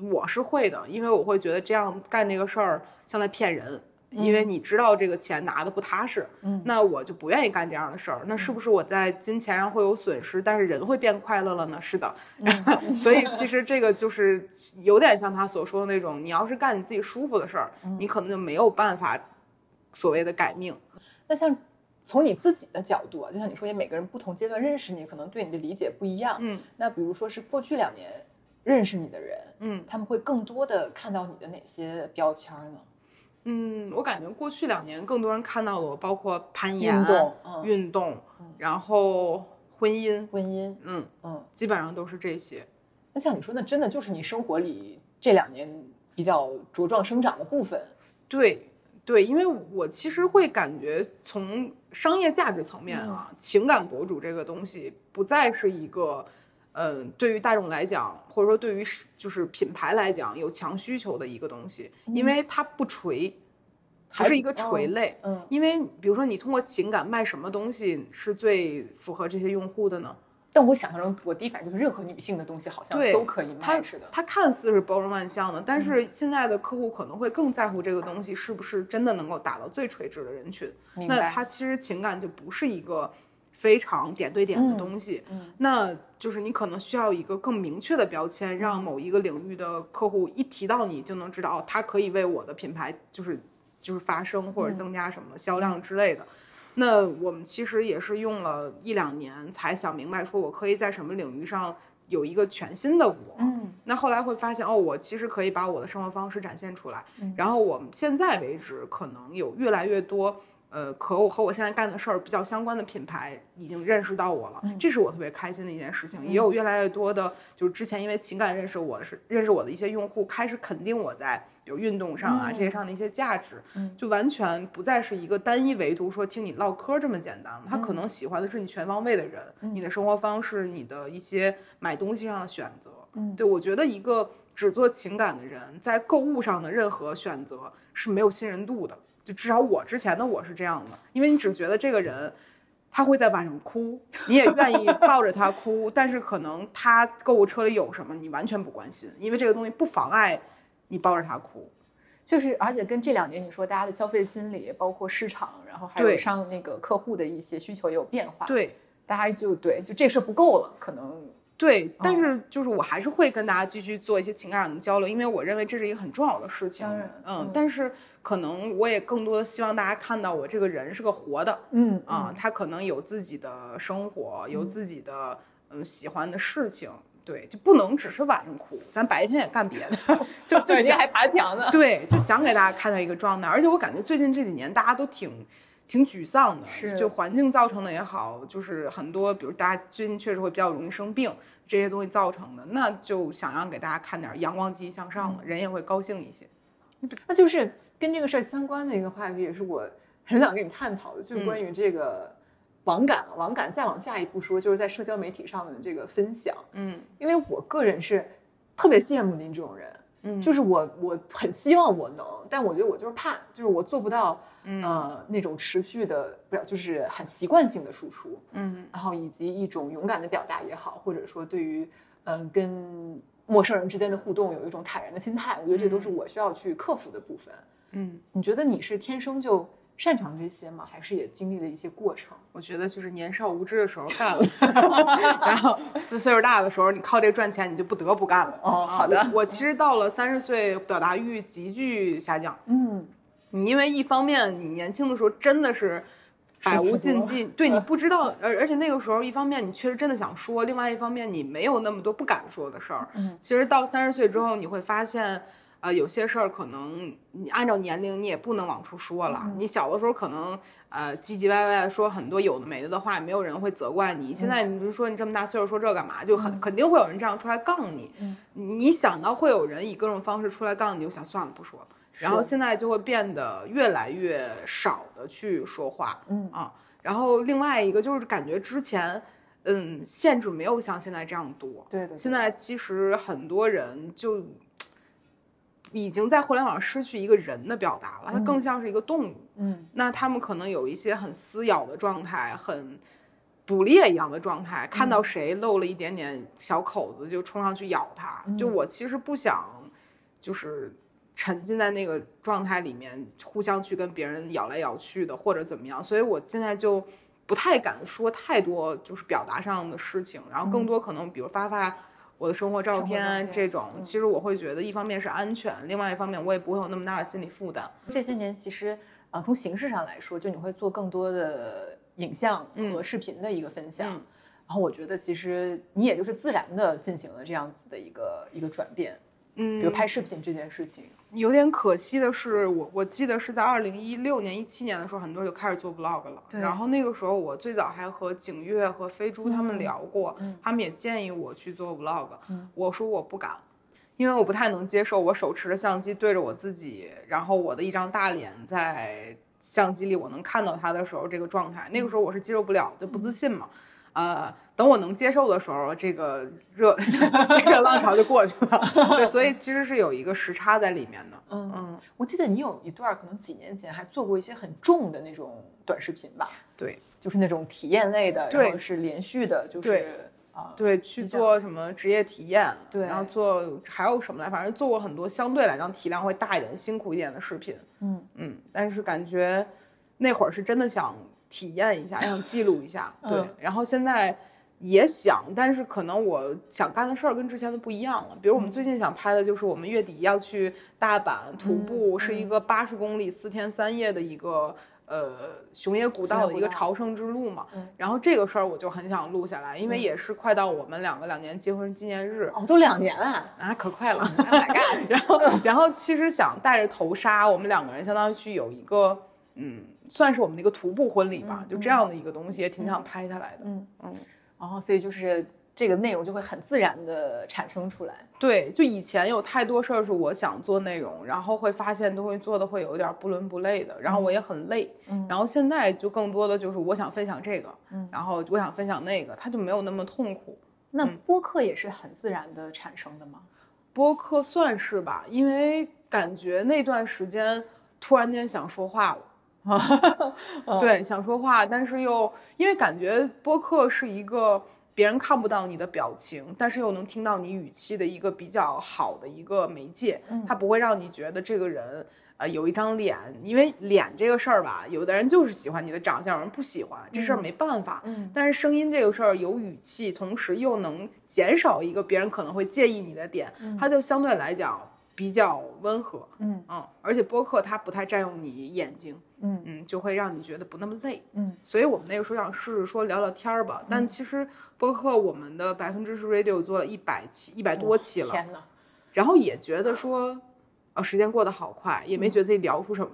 我是会的，因为我会觉得这样干这个事儿像在骗人，因为你知道这个钱拿的不踏实，嗯那我就不愿意干这样的事儿。那是不是我在金钱上会有损失，但是人会变快乐了呢？是的，所以其实这个就是有点像他所说的那种，你要是干你自己舒服的事儿，你可能就没有办法所谓的改命。那像从你自己的角度啊，就像你说，也每个人不同阶段认识你，可能对你的理解不一样。嗯那比如说是过去两年认识你的人，嗯他们会更多的看到你的哪些标签儿呢？嗯，我感觉过去两年更多人看到了我，包括攀岩、运动嗯运动嗯然后婚姻，婚姻，嗯，嗯，基本上都是这些。那像你说，那真的就是你生活里这两年比较茁壮生长的部分。对对，因为我其实会感觉从商业价值层面啊，情感博主这个东西不再是一个，嗯、对于大众来讲，或者说对于就是品牌来讲有强需求的一个东西，因为它不垂，不还是一个垂类。嗯因为比如说你通过情感卖什么东西是最符合这些用户的呢？但我想象中，我第一反应就是任何女性的东西好像都可以它卖似的。它看似是包罗万象的，但是现在的客户可能会更在乎这个东西是不是真的能够打到最垂直的人群。那它其实情感就不是一个非常点对点的东西，嗯那就是你可能需要一个更明确的标签，让某一个领域的客户一提到你就能知道，哦，他可以为我的品牌就是就是发声或者增加什么销量之类的。那我们其实也是用了一两年才想明白，说我可以在什么领域上有一个全新的我。嗯那后来会发现，哦，我其实可以把我的生活方式展现出来。嗯然后我们现在为止，可能有越来越多，呃，可我和我现在干的事儿比较相关的品牌已经认识到我了，嗯这是我特别开心的一件事情。也有越来越多的，就是之前因为情感认识我是认识我的一些用户，开始肯定我在比如运动上啊、嗯这些上的一些价值，嗯就完全不再是一个单一维度说听你唠嗑这么简单。他可能喜欢的是你全方位的人，你的生活方式，你的一些买东西上的选择。嗯对我觉得一个只做情感的人，在购物上的任何选择是没有信任度的。就至少我之前的我是这样的，因为你只觉得这个人。他会在晚上哭，你也愿意抱着他哭，但是可能他购物车里有什么你完全不关心，因为这个东西不妨碍你抱着他哭。就是，而且跟这两年你说大家的消费心理，包括市场，然后还有上那个客户的一些需求也有变化。，对，大家就对，就这个事儿不够了，可能对，但是就是我还是会跟大家继续做一些情感上的交流，因为我认为这是一个很重要的事情。当然嗯，嗯但是可能我也更多的希望大家看到我这个人是个活的嗯啊，他可能有自己的生活，有自己的嗯喜欢的事情。对，就不能只是晚上哭，咱白天也干别的，就就想人家还爬墙呢。对，就想给大家看到一个状态。而且我感觉最近这几年大家都挺挺沮丧的，是就环境造成的也好，就是很多比如大家最近确实会比较容易生病这些东西造成的，那就想让给大家看点阳光积极向上的，人也会高兴一些。那就是跟这个事儿相关的一个话题，也是我很想跟你探讨的，就是嗯关于这个网感。网感再往下一步说，就是在社交媒体上的这个分享。嗯因为我个人是特别羡慕您这种人，嗯就是我我很希望我能，但我觉得我就是怕，就是我做不到，嗯呃，那种持续的，不是就是很习惯性的输出，嗯然后以及一种勇敢的表达也好，或者说对于嗯、跟陌生人之间的互动有一种坦然的心态，我觉得这都是我需要去克服的部分。嗯，你觉得你是天生就擅长这些吗？还是也经历了一些过程？我觉得就是年少无知的时候干了，然后岁岁数大的时候，你靠这赚钱，你就不得不干了。哦啊好的我我其实到了三十岁，表达欲急剧下降。嗯，你因为一方面你年轻的时候真的是百无禁忌，对你不知道，而而且那个时候一方面你确实真的想说，另外一方面你没有那么多不敢说的事儿。嗯，其实到三十岁之后，你会发现。呃，有些事儿可能你按照年龄你也不能往出说了。你小的时候可能呃唧唧歪歪的说很多有的没的的话，没有人会责怪你。现在你就说你这么大岁数说这干嘛，就很、肯定会有人这样出来杠你。你想到会有人以各种方式出来杠你，就想算了不说了。然后现在就会变得越来越少的去说话，嗯啊，然后另外一个就是感觉之前，嗯，限制没有像现在这样多，对对对现在其实很多人就已经在互联网上失去一个人的表达了，它更像是一个动物，嗯那他们可能有一些很撕咬的状态，很捕猎一样的状态，看到谁露了一点点小口子就冲上去咬它。就我其实不想，就是沉浸在那个状态里面，互相去跟别人咬来咬去的，或者怎么样。所以我现在就不太敢说太多，就是表达上的事情，然后更多可能比如发发。我的生活照片这种，其实我会觉得，一方面是安全，另外一方面我也不会有那么大的心理负担。这些年其实，啊，从形式上来说，就你会做更多的影像和视频的一个分享。嗯然后我觉得其实你也就是自然的进行了这样子的一个一个转变，嗯比如拍视频这件事情。有点可惜的是，我我记得是在二零一六年、一七年的时候，很多人就开始做 vlog 了。对然后那个时候，我最早还和景月和飞猪他们聊过，嗯他们也建议我去做 vlog。我说我不敢，因为我不太能接受我手持着相机对着我自己，然后我的一张大脸在相机里我能看到他的时候这个状态。那个时候我是接受不了，就不自信嘛。呃，等我能接受的时候，这个热 这个浪潮就过去了。对，所以其实是有一个时差在里面的。嗯嗯，我记得你有一段可能几年前还做过一些很重的那种短视频吧，对。就是那种体验类的，对。然后是连续的，就是对。啊，对，去做什么职业体验，对。然后做还有什么来，反正做过很多相对来讲体量会大一点、辛苦一点的视频。嗯。嗯，但是感觉那会儿是真的想体验一下，想记录一下。对，嗯然后现在也想，但是可能我想干的事儿跟之前的不一样了。比如我们最近想拍的就是我们月底要去大阪徒步，是一个八十公里四天三夜的一个。呃，熊野古道的一个朝圣之路嘛，嗯然后这个事儿我就很想录下来，因为也是快到我们两个两年结婚纪念日，哦，都两年了，啊，可快了！Oh！然后，然后其实想带着头纱，我们两个人相当于去有一个，嗯，算是我们的一个徒步婚礼吧，就这样的一个东西，也挺想拍下来的。嗯嗯，然后所以就是这个内容就会很自然的产生出来。对，就以前有太多事儿是我想做内容，然后会发现都会做的会有点不伦不类的，然后我也很累。嗯然后现在就更多的就是我想分享这个，嗯然后我想分享那个，它就没有那么痛苦。那播客也是很自然的产生的吗？播客算是吧，因为感觉那段时间突然间想说话了。对，想说话，但是又因为感觉播客是一个别人看不到你的表情，但是又能听到你语气的一个比较好的一个媒介，它不会让你觉得这个人呃有一张脸，因为脸这个事儿吧，有的人就是喜欢你的长相，有人不喜欢，这事儿没办法。嗯。但是声音这个事儿有语气，同时又能减少一个别人可能会介意你的点，它就相对来讲比较温和。嗯嗯，而且播客它不太占用你眼睛，嗯嗯，就会让你觉得不那么累。嗯，所以我们那个时候想试试说聊聊天儿吧，但其实播客我们的百分之十 radio 做了一百期，一百多期了，天呐！然后也觉得说，哦，时间过得好快，也没觉得自己聊出什么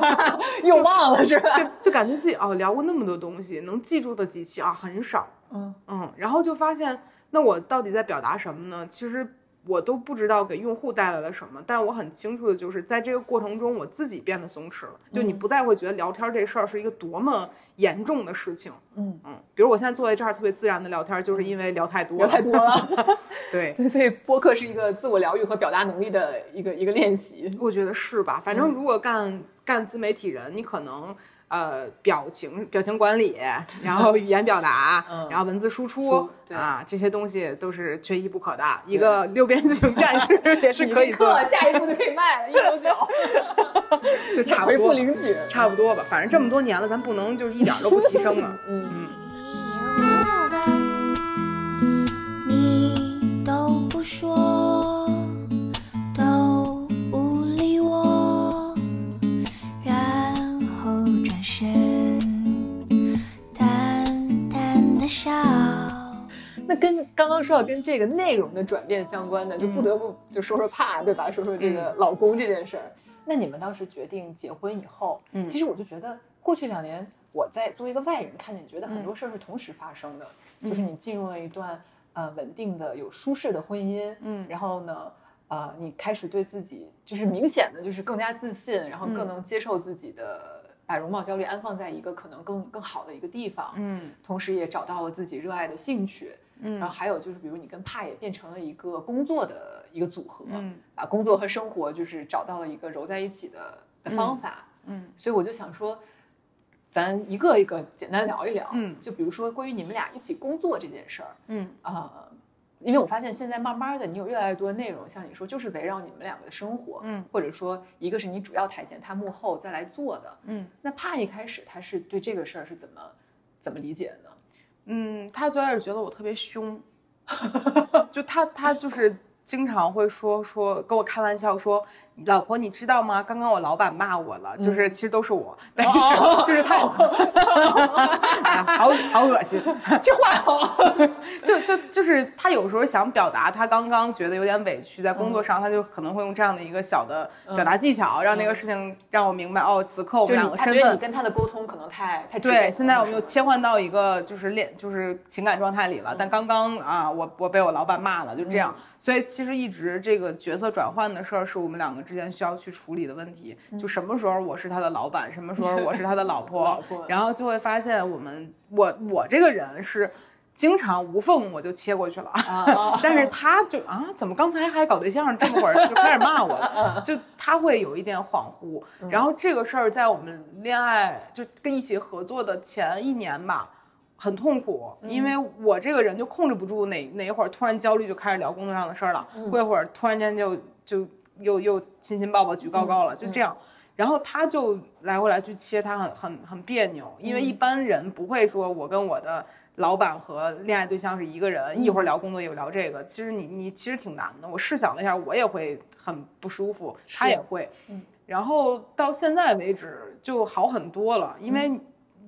来，又忘了是吧？就就感觉自己哦聊过那么多东西，能记住的几期啊很少，嗯嗯，然后就发现，那我到底在表达什么呢？其实我都不知道给用户带来了什么，但我很清楚的就是，在这个过程中，我自己变得松弛了。就你不再会觉得聊天这事儿是一个多么严重的事情。嗯，嗯，比如我现在坐在这儿特别自然的聊天，就是因为聊太多了，聊太多了。对，对，所以播客是一个自我疗愈和表达能力的一个一个练习。我觉得是吧？反正如果干、干自媒体人，你可能。呃，表情、表情管理，然后语言表达，嗯然后文字输出对啊，这些东西都是缺一不可的。一个六边形 战士也是可以做的，下一步就可以卖了，一九九，就差不回复多领取。差不多吧。反正这么多年了，咱不能就是一点都不提升了。嗯，那跟刚刚说到跟这个内容的转变相关的，就不得不就说说怕，对吧？说说这个老公这件事儿。那你们当时决定结婚以后，嗯。其实我就觉得过去两年我在作为一个外人看见，觉得很多事儿是同时发生的，就是你进入了一段呃稳定的、有舒适的婚姻，嗯。然后呢。呃，你开始对自己就是明显的就是更加自信，然后更能接受自己的，把容貌焦虑安放在一个可能更更好的一个地方，嗯。同时也找到了自己热爱的兴趣，嗯然后还有就是，比如你跟帕也变成了一个工作的一个组合，嗯。把工作和生活就是找到了一个揉在一起的的方法，嗯。所以我就想说，咱一个一个简单聊一聊，嗯。就比如说关于你们俩一起工作这件事儿，嗯。啊、因为我发现现在慢慢的，你有越来越多的内容，像你说，就是围绕你们两个的生活，嗯或者说一个是你主要台前，他幕后再来做的。嗯。那帕一开始他是对这个事儿是怎么怎么理解的呢？嗯，他最开始觉得我特别凶，就他他就是经常会说说跟我开玩笑说，老婆，你知道吗？刚刚我老板骂我了，就是嗯其实都是我，但是 就是他，啊好好恶心，这 话好，就就就是他有时候想表达他刚刚觉得有点委屈，在工作上他就可能会用这样的一个小的表达技巧，让那个事情让我明白哦，此刻我们两个身份。觉得你跟他的沟通可能太太对，现在我们又切换到一个就是恋就是情感状态里了，但刚刚啊，我我被我老板骂了，就这样。所以其实一直这个角色转换的事儿是我们两个之间需要去处理的问题。就什么时候我是他的老板，什么时候我是他的老婆，老婆然后就会发现我们我我这个人是经常无缝我就切过去了。啊但是他就啊，怎么刚才还搞对象，这么会儿就开始骂我了，就他会有一点恍惚。然后这个事儿在我们恋爱就跟一起合作的前一年吧，很痛苦，因为我这个人就控制不住哪哪一会儿突然焦虑就开始聊工作上的事儿了，过一会儿突然间就就又又亲亲抱抱举高高了，就这样。然后他就来回来去切，他很很很别扭，因为一般人不会说我跟我的老板和恋爱对象是一个人，一会儿聊工作，一会儿聊这个。其实你你其实挺难的。我试想了一下，我也会很不舒服，他也会。嗯。然后到现在为止就好很多了，因为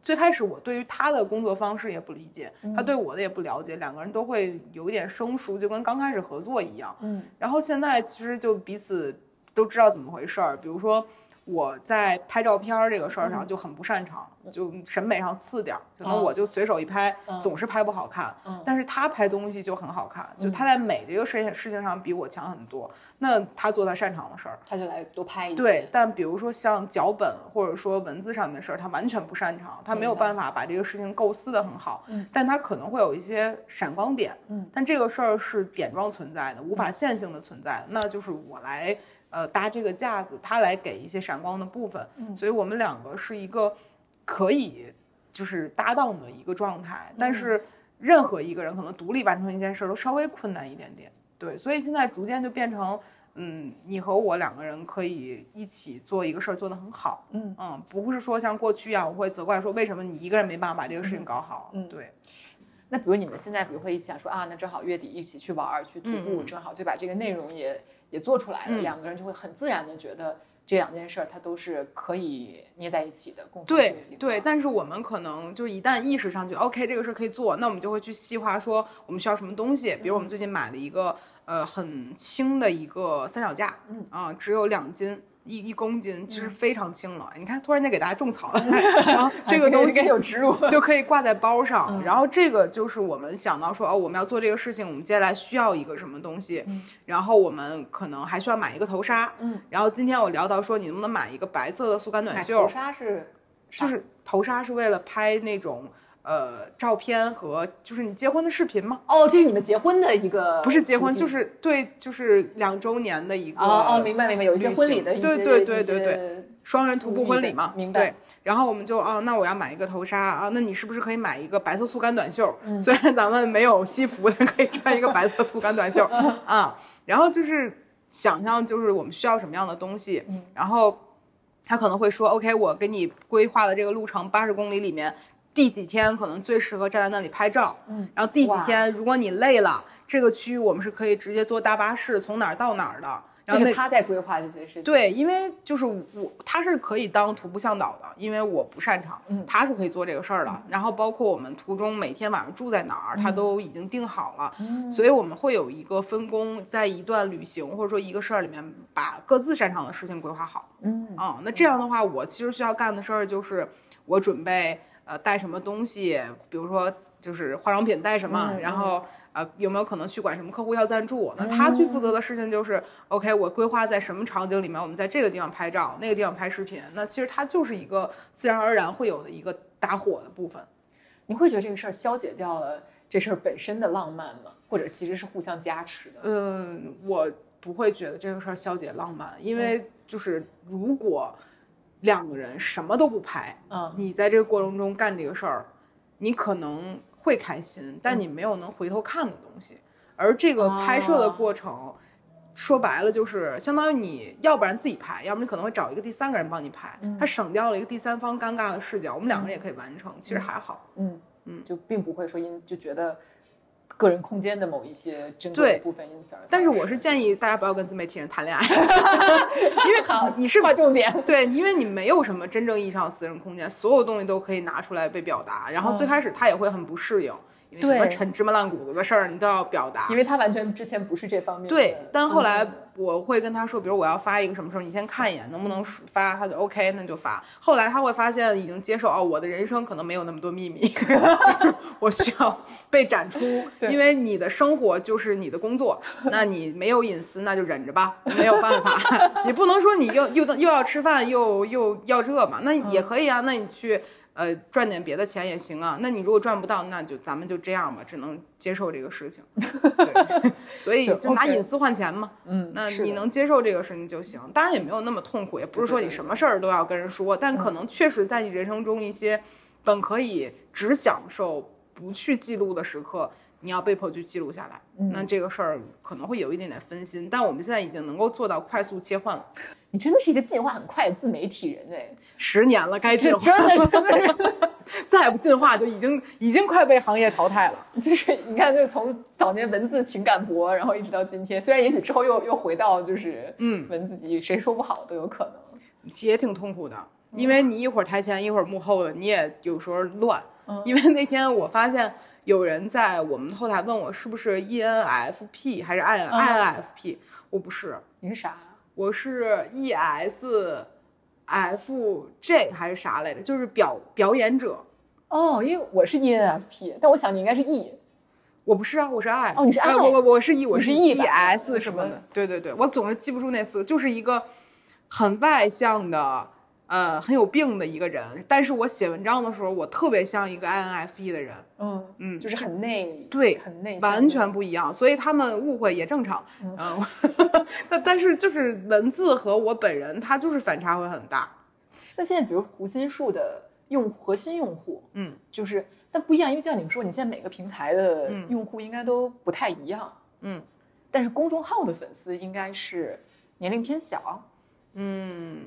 最开始我对于他的工作方式也不理解，他对我的也不了解，两个人都会有一点生疏，就跟刚开始合作一样。嗯然后现在其实就彼此都知道怎么回事儿，比如说我在拍照片儿这个事儿上就很不擅长，就审美上次点儿，可能嗯我就随手一拍，嗯总是拍不好看。嗯但是他拍东西就很好看，就他在美这个事情事情上比我强很多。那他做他擅长的事儿，他就来多拍一些。对，但比如说像脚本或者说文字上面的事儿，他完全不擅长，他没有办法把这个事情构思的很好。嗯，但他可能会有一些闪光点。嗯，但这个事儿是点状存在的，无法线性的存在的，那就是我来呃搭这个架子，他来给一些闪光的部分。嗯所以我们两个是一个可以就是搭档的一个状态，但是任何一个人可能独立完成一件事儿都稍微困难一点点。对，所以现在逐渐就变成，嗯，你和我两个人可以一起做一个事儿，做得很好。嗯嗯，不是说像过去一样，我会责怪说为什么你一个人没办法把这个事情搞好。嗯对，那比如你们现在，比如会一起想说啊，那正好月底一起去玩儿、去徒步，正好就把这个内容也也做出来了，嗯两个人就会很自然的觉得这两件事儿它都是可以捏在一起的，共同对。对，但是我们可能就是一旦意识上去，OK，这个事儿可以做，那我们就会去细化说我们需要什么东西。比如我们最近买了一个呃很轻的一个三脚架，嗯啊、只有两斤。一一公斤其实非常轻了，你看，突然间给大家种草了，然后这个东西有植入，就可以挂在包上。嗯然后这个就是我们想到说，哦，我们要做这个事情，我们接下来需要一个什么东西，然后我们可能还需要买一个头纱。嗯，然后今天我聊到说，你能不能买一个白色的速干短袖？头纱是就是头纱是为了拍那种呃照片和就是你结婚的视频吗？哦，这是你们结婚的一个不是结婚，就是对，就是两周年的一个哦哦，明白明白，有一些婚礼的一些对对对对对，双人徒步婚礼嘛，明白对。然后我们就哦，那我要买一个头纱啊，那你是不是可以买一个白色速干短袖？嗯 虽然咱们没有西服，但可以穿一个白色速干短袖 啊。然后就是想象，就是我们需要什么样的东西，嗯然后他可能会说，OK，我给你规划的这个路程八十公里里面，第几天可能最适合站在那里拍照，嗯，然后第几天如果你累了，这个区域我们是可以直接坐大巴士从哪儿到哪儿的。然后他在规划这些事情。，对，因为就是我他是可以当徒步向导的，因为我不擅长，嗯。他是可以做这个事儿的。然后包括我们途中每天晚上住在哪儿，他都已经定好了，嗯。所以我们会有一个分工，在一段旅行或者说一个事儿里面，把各自擅长的事情规划好。嗯。啊、那这样的话，我其实需要干的事儿就是我准备呃带什么东西，比如说就是化妆品带什么，嗯然后呃有没有可能去管什么客户要赞助，那他去负责的事情就是、OK，我规划在什么场景里面，我们在这个地方拍照，那个地方拍视频，那其实它就是一个自然而然会有的一个打火的部分。你会觉得这个事儿消解掉了这事儿本身的浪漫吗？或者其实是互相加持的？嗯，我不会觉得这个事儿消解浪漫，因为就是如果两个人什么都不拍，嗯。你在这个过程中干这个事儿，你可能会开心，但你没有能回头看的东西。而这个拍摄的哦。过程，说白了就是相当于你要不然自己拍，要么你可能会找一个第三个人帮你拍，他省掉了一个第三方尴尬的视角，我们两个人也可以完成，其实还好。嗯。嗯。就并不会说因就觉得个人空间的某一些珍贵部分，因此而。但是我是建议大家不要跟自媒体人谈恋爱，因为好，你是划重点。对，因为你没有什么真正意义上的私人空间，所有东西都可以拿出来被表达。然后最开始他也会很不适应，因为什么陈芝麻烂谷子的事儿你都要表达。因为他完全之前不是这方面。对，但后来嗯我会跟他说，比如我要发一个什么时候，你先看一眼能不能发，他就 OK，那就发。后来他会发现已经接受哦，我的人生可能没有那么多秘密，我需要被展出，因为你的生活就是你的工作，那你没有隐私，那就忍着吧，没有办法，你不能说你又又又要吃饭又又要这嘛，那也可以啊，那你去。呃，赚点别的钱也行啊。那你如果赚不到，那就咱们就这样吧，只能接受这个事情。对，所以就就拿隐私换钱嘛。嗯，那你能接受这个事情就行，当然也没有那么痛苦，也不是说你什么事儿都要跟人说，但可能确实在你人生中一些本可以只享受不去记录的时刻，你要被迫去记录下来。那这个事儿可能会有一点点分心，但我们现在已经能够做到快速切换了，你真的是一个进化很快的自媒体人哎，十年了，该进这化，真的是就是 再不进化就已经已经快被行业淘汰了。就是你看，就是从早年文字情感博，然后一直到今天，虽然也许之后又又回到就是嗯文字机，谁说不好都有可能。其实也挺痛苦的，因为你一会儿台前一会儿幕后的，你也有时候乱。嗯因为那天我发现有人在我们后台问我是不是 E ENFP 还是 I 嗯 INFP，、我不是，你是啥？我是 E ESFJ 还是啥来着？就是表表演者。哦，因为我是 ENFP，但我想你应该是 E。我不是啊，我是 I。哦你是 I 呃我我我是 E，我是 E。ES 什么的。对对对，我总是记不住那四个，就是一个很外向的，呃，很有病的一个人。但是我写文章的时候，我特别像一个 INFP 的人。嗯嗯就是很内，对很内，完全不一样，所以他们误会也正常。嗯，但但是就是文字和我本人，他就是反差会很大。那现在比如胡心树的用核心用户，嗯，就是但不一样，因为就像你们说，你现在每个平台的嗯用户应该都不太一样，嗯但是公众号的粉丝应该是年龄偏小，嗯，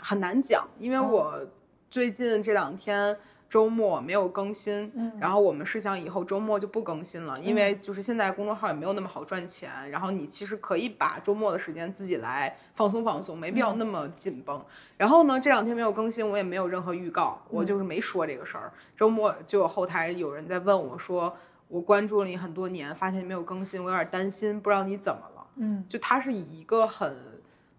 很难讲，因为哦我最近这两天。周末没有更新，嗯然后我们是想以后周末就不更新了，因为就是现在公众号也没有那么好赚钱，然后你其实可以把周末的时间自己来放松放松，没必要那么紧绷。然后呢，这两天没有更新，我也没有任何预告，我就是没说这个事儿。周末就有后台有人在问我说，我关注了你很多年，发现你没有更新，我有点担心，不知道你怎么了。嗯，就他是以一个很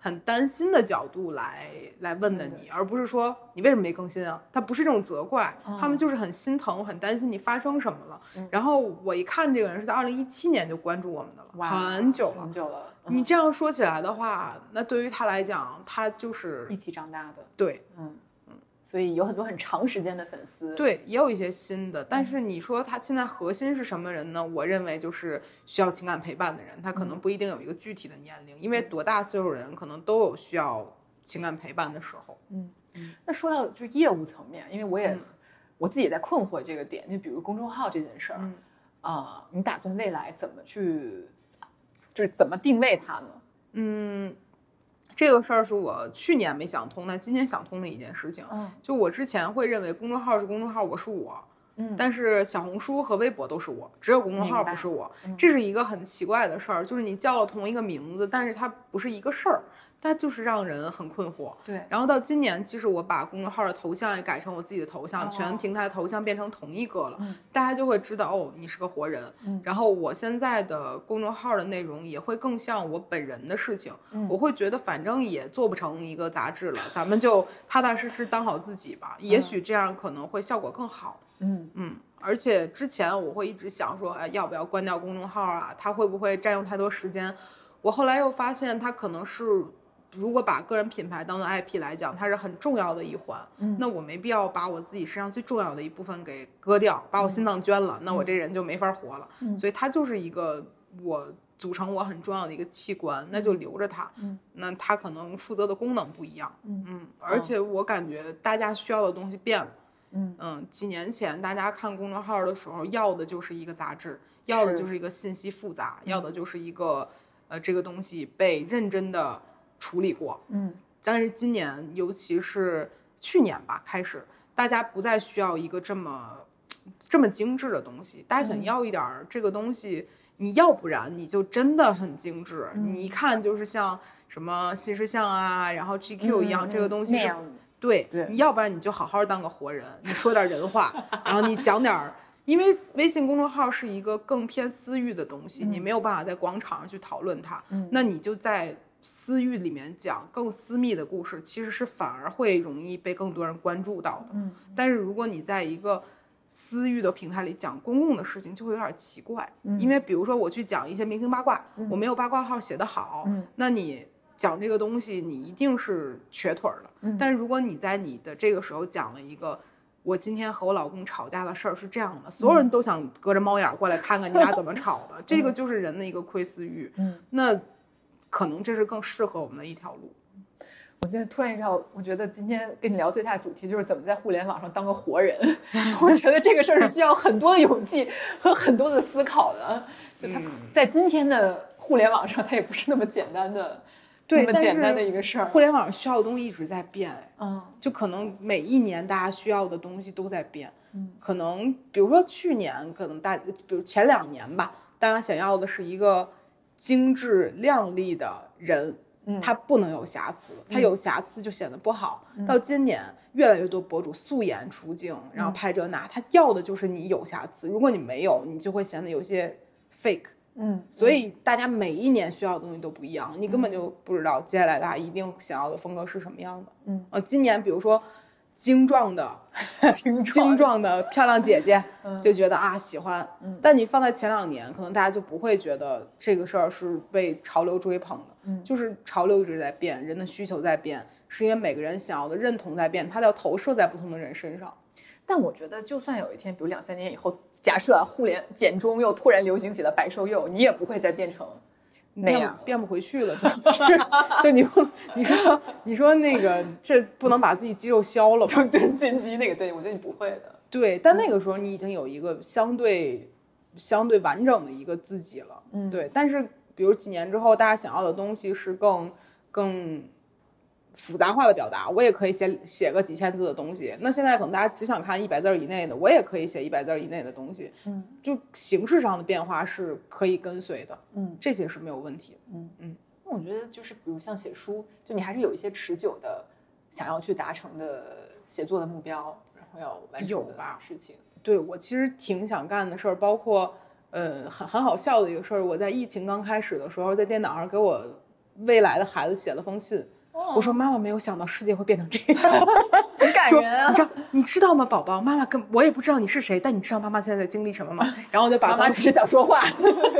很担心的角度来来问的你，而不是说你为什么没更新啊？他不是这种责怪，他们就是很心疼，很担心你发生什么了。然后我一看这个人是在二零一七年就关注我们的了，很久了很。久了，你这样说起来的话，那对于他来讲，他就是一起长大的，对嗯嗯，所以有很多很长时间的粉丝，，对，也有一些新的。但是你说他现在核心是什么人呢？我认为就是需要情感陪伴的人，他可能不一定有一个具体的年龄，因为多大岁数人可能都有需要情感陪伴的时候。嗯那说到就业务层面，因为我也、嗯我自己也在困惑这个点，就比如公众号这件事儿，嗯啊、你打算未来怎么去，就是怎么定位它呢？嗯，这个事儿是我去年没想通，但今年想通的一件事情。嗯就我之前会认为公众号是公众号，我是我，嗯但是小红书和微博都是我，只有公众号不是我嗯。这是一个很奇怪的事儿，就是你叫了同一个名字，但是它不是一个事儿，它就是让人很困惑。对，然后到今年，其实我把公众号的头像也改成我自己的头像，哦全平台头像变成同一个了，嗯大家就会知道哦，你是个活人。嗯然后我现在的公众号的内容也会更像我本人的事情，嗯我会觉得反正也做不成一个杂志了，咱们就踏踏实实当好自己吧，也许这样可能会效果更好。嗯嗯，而且之前我会一直想说，哎，要不要关掉公众号啊？它会不会占用太多时间？我后来又发现，它可能是如果把个人品牌当做 IP 来讲，它是很重要的一环。嗯那我没必要把我自己身上最重要的一部分给割掉，把我心脏捐了，那我这人就没法活了。嗯所以它就是一个我组成我很重要的一个器官，那就留着它。嗯，那它可能负责的功能不一样。嗯嗯，而且我感觉大家需要的东西变了。嗯嗯，几年前大家看公众号的时候，要的就是一个杂志，要的就是一个信息复杂，要的就是一个呃这个东西被认真的处理过。嗯。但是今年，尤其是去年吧开始，大家不再需要一个这么 这么精致的东西，大家想要一点儿这个东西，你要不然你就真的很精致，你一看就是像什么新事项啊，然后 GQ 一样，这个东西是对，对。你要不然你就好好当个活人，你说点人话，然后你讲点儿，因为微信公众号是一个更偏私域的东西，你没有办法在广场上去讨论它，那你就在私域里面讲更私密的故事，其实是反而会容易被更多人关注到的。嗯，但是如果你在一个私域的平台里讲公共的事情，就会有点奇怪，因为比如说我去讲一些明星八卦，我没有八卦号写得好，那你讲这个东西，你一定是瘸腿儿的。但是如果你在你的这个时候讲了一个。我今天和我老公吵架的事儿是这样的，所有人都想隔着猫眼儿过来看看你俩怎么吵的，这个就是人的一个窥私欲。嗯，那可能这是更适合我们的一条路。我现在突然意识到，我觉得今天跟你聊最大的主题就是怎么在互联网上当个活人。我觉得这个事儿是需要很多的勇气和很多的思考的。就它在今天的互联网上，它也不是那么简单的，对，那么简单的一个事儿。互联网上需要的东西一直在变，嗯，就可能每一年大家需要的东西都在变。嗯，可能比如说去年，可能大，比如前两年吧，大家想要的是一个精致靓丽的人。他不能有瑕疵，他有瑕疵就显得不好。到今年，越来越多博主素颜出镜，然后拍这那，他要的就是你有瑕疵。如果你没有，你就会显得有些 fake。嗯，所以大家每一年需要的东西都不一样，你根本就不知道接下来大家一定想要的风格是什么样的。嗯，呃，今年比如说精壮的、精精壮的漂亮姐姐，就觉得啊喜欢。嗯，但你放在前两年，可能大家就不会觉得这个事儿是被潮流追捧的。嗯，就是潮流一直在变，人的需求在变，是因为每个人想要的认同在变，它要投射在不同的人身上。但我觉得，就算有一天，比如两三年以后，假设啊，互联简中又突然流行起了白瘦幼，你也不会再变成那样，变不回去了。就 就你你说你说那个，这不能把自己肌肉消了就跟进击那个，对我觉得你不会的。对，但那个时候你已经有一个相对相对完整的一个自己了。嗯，对。但是比如几年之后，大家想要的东西是更更。复杂化的表达，我也可以写写个几千字的东西。那现在可能大家只想看一百字以内的，我也可以写一百字以内的东西。嗯，就形式上的变化是可以跟随的。嗯，这些是没有问题。嗯嗯，那我觉得就是比如像写书，就你还是有一些持久的想要去达成的写作的目标，然后要完成的事情。对我其实挺想干的事儿，包括呃很很好笑的一个事儿，我在疫情刚开始的时候，在电脑上给我未来的孩子写了封信。我说妈妈没有想到世界会变成这 样，很感人啊！你知道你知道吗，宝宝？妈妈跟我也不知道你是谁，但你知道妈妈现在在经历什么吗？然后我就把妈妈只是想说话，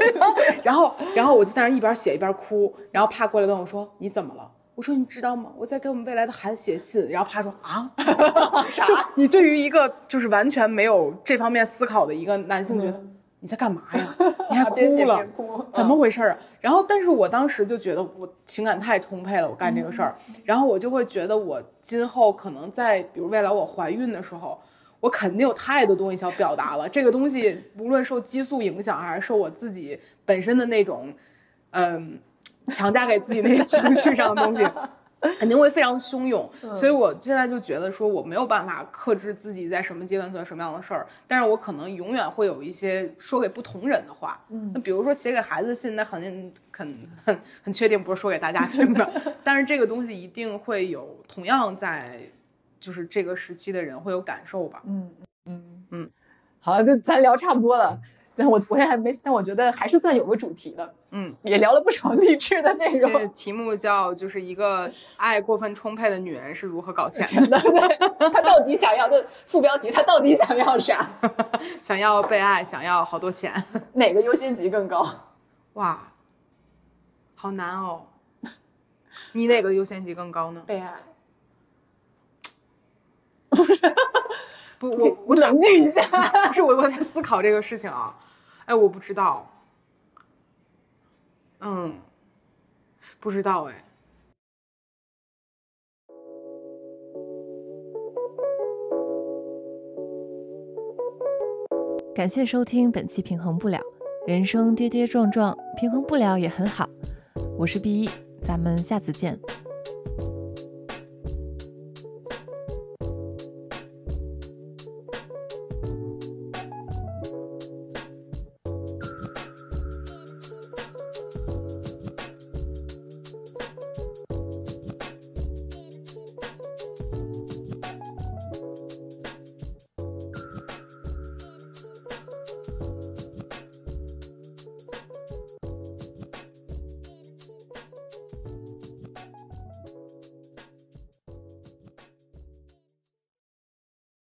然后然后我就在那一边写一边哭，然后怕过来问我说你怎么了？我说你知道吗？我在给我们未来的孩子写信。然后怕说啊，就你对于一个就是完全没有这方面思考的一个男性，觉得。你在干嘛呀？你还哭了？怎么回事啊？然后，但是我当时就觉得我情感太充沛了，我干这个事儿，然后我就会觉得我今后可能在，比如未来我怀孕的时候，我肯定有太多东西想表达了。这个东西 无论受激素影响，还是受我自己本身的那种，嗯，强加给自己那些情绪上的东西。肯定会非常汹涌，所以我现在就觉得说我没有办法克制自己在什么阶段做什么样的事儿，但是我可能永远会有一些说给不同人的话。嗯，那比如说写给孩子信，那肯定很很很确定不是说给大家听的，但是这个东西一定会有同样在就是这个时期的人会有感受吧。嗯嗯嗯，好了，就咱聊差不多了。但我我现在还没，但我觉得还是算有个主题的，嗯，也聊了不少励志的内容。这题目叫就是一个爱过分充沛的女人是如何搞钱的？对，她到底想要的副标题，她到底想要啥？想要被爱，想要好多钱，哪个优先级更高？哇，好难哦。你哪个优先级更高呢？被爱。不是。不，我我冷静一下，不是我我在思考这个事情啊，哎，我不知道，嗯，不知道哎。感谢收听本期《平衡不了》，人生跌跌撞撞，平衡不了也很好。我是 B 一，咱们下次见。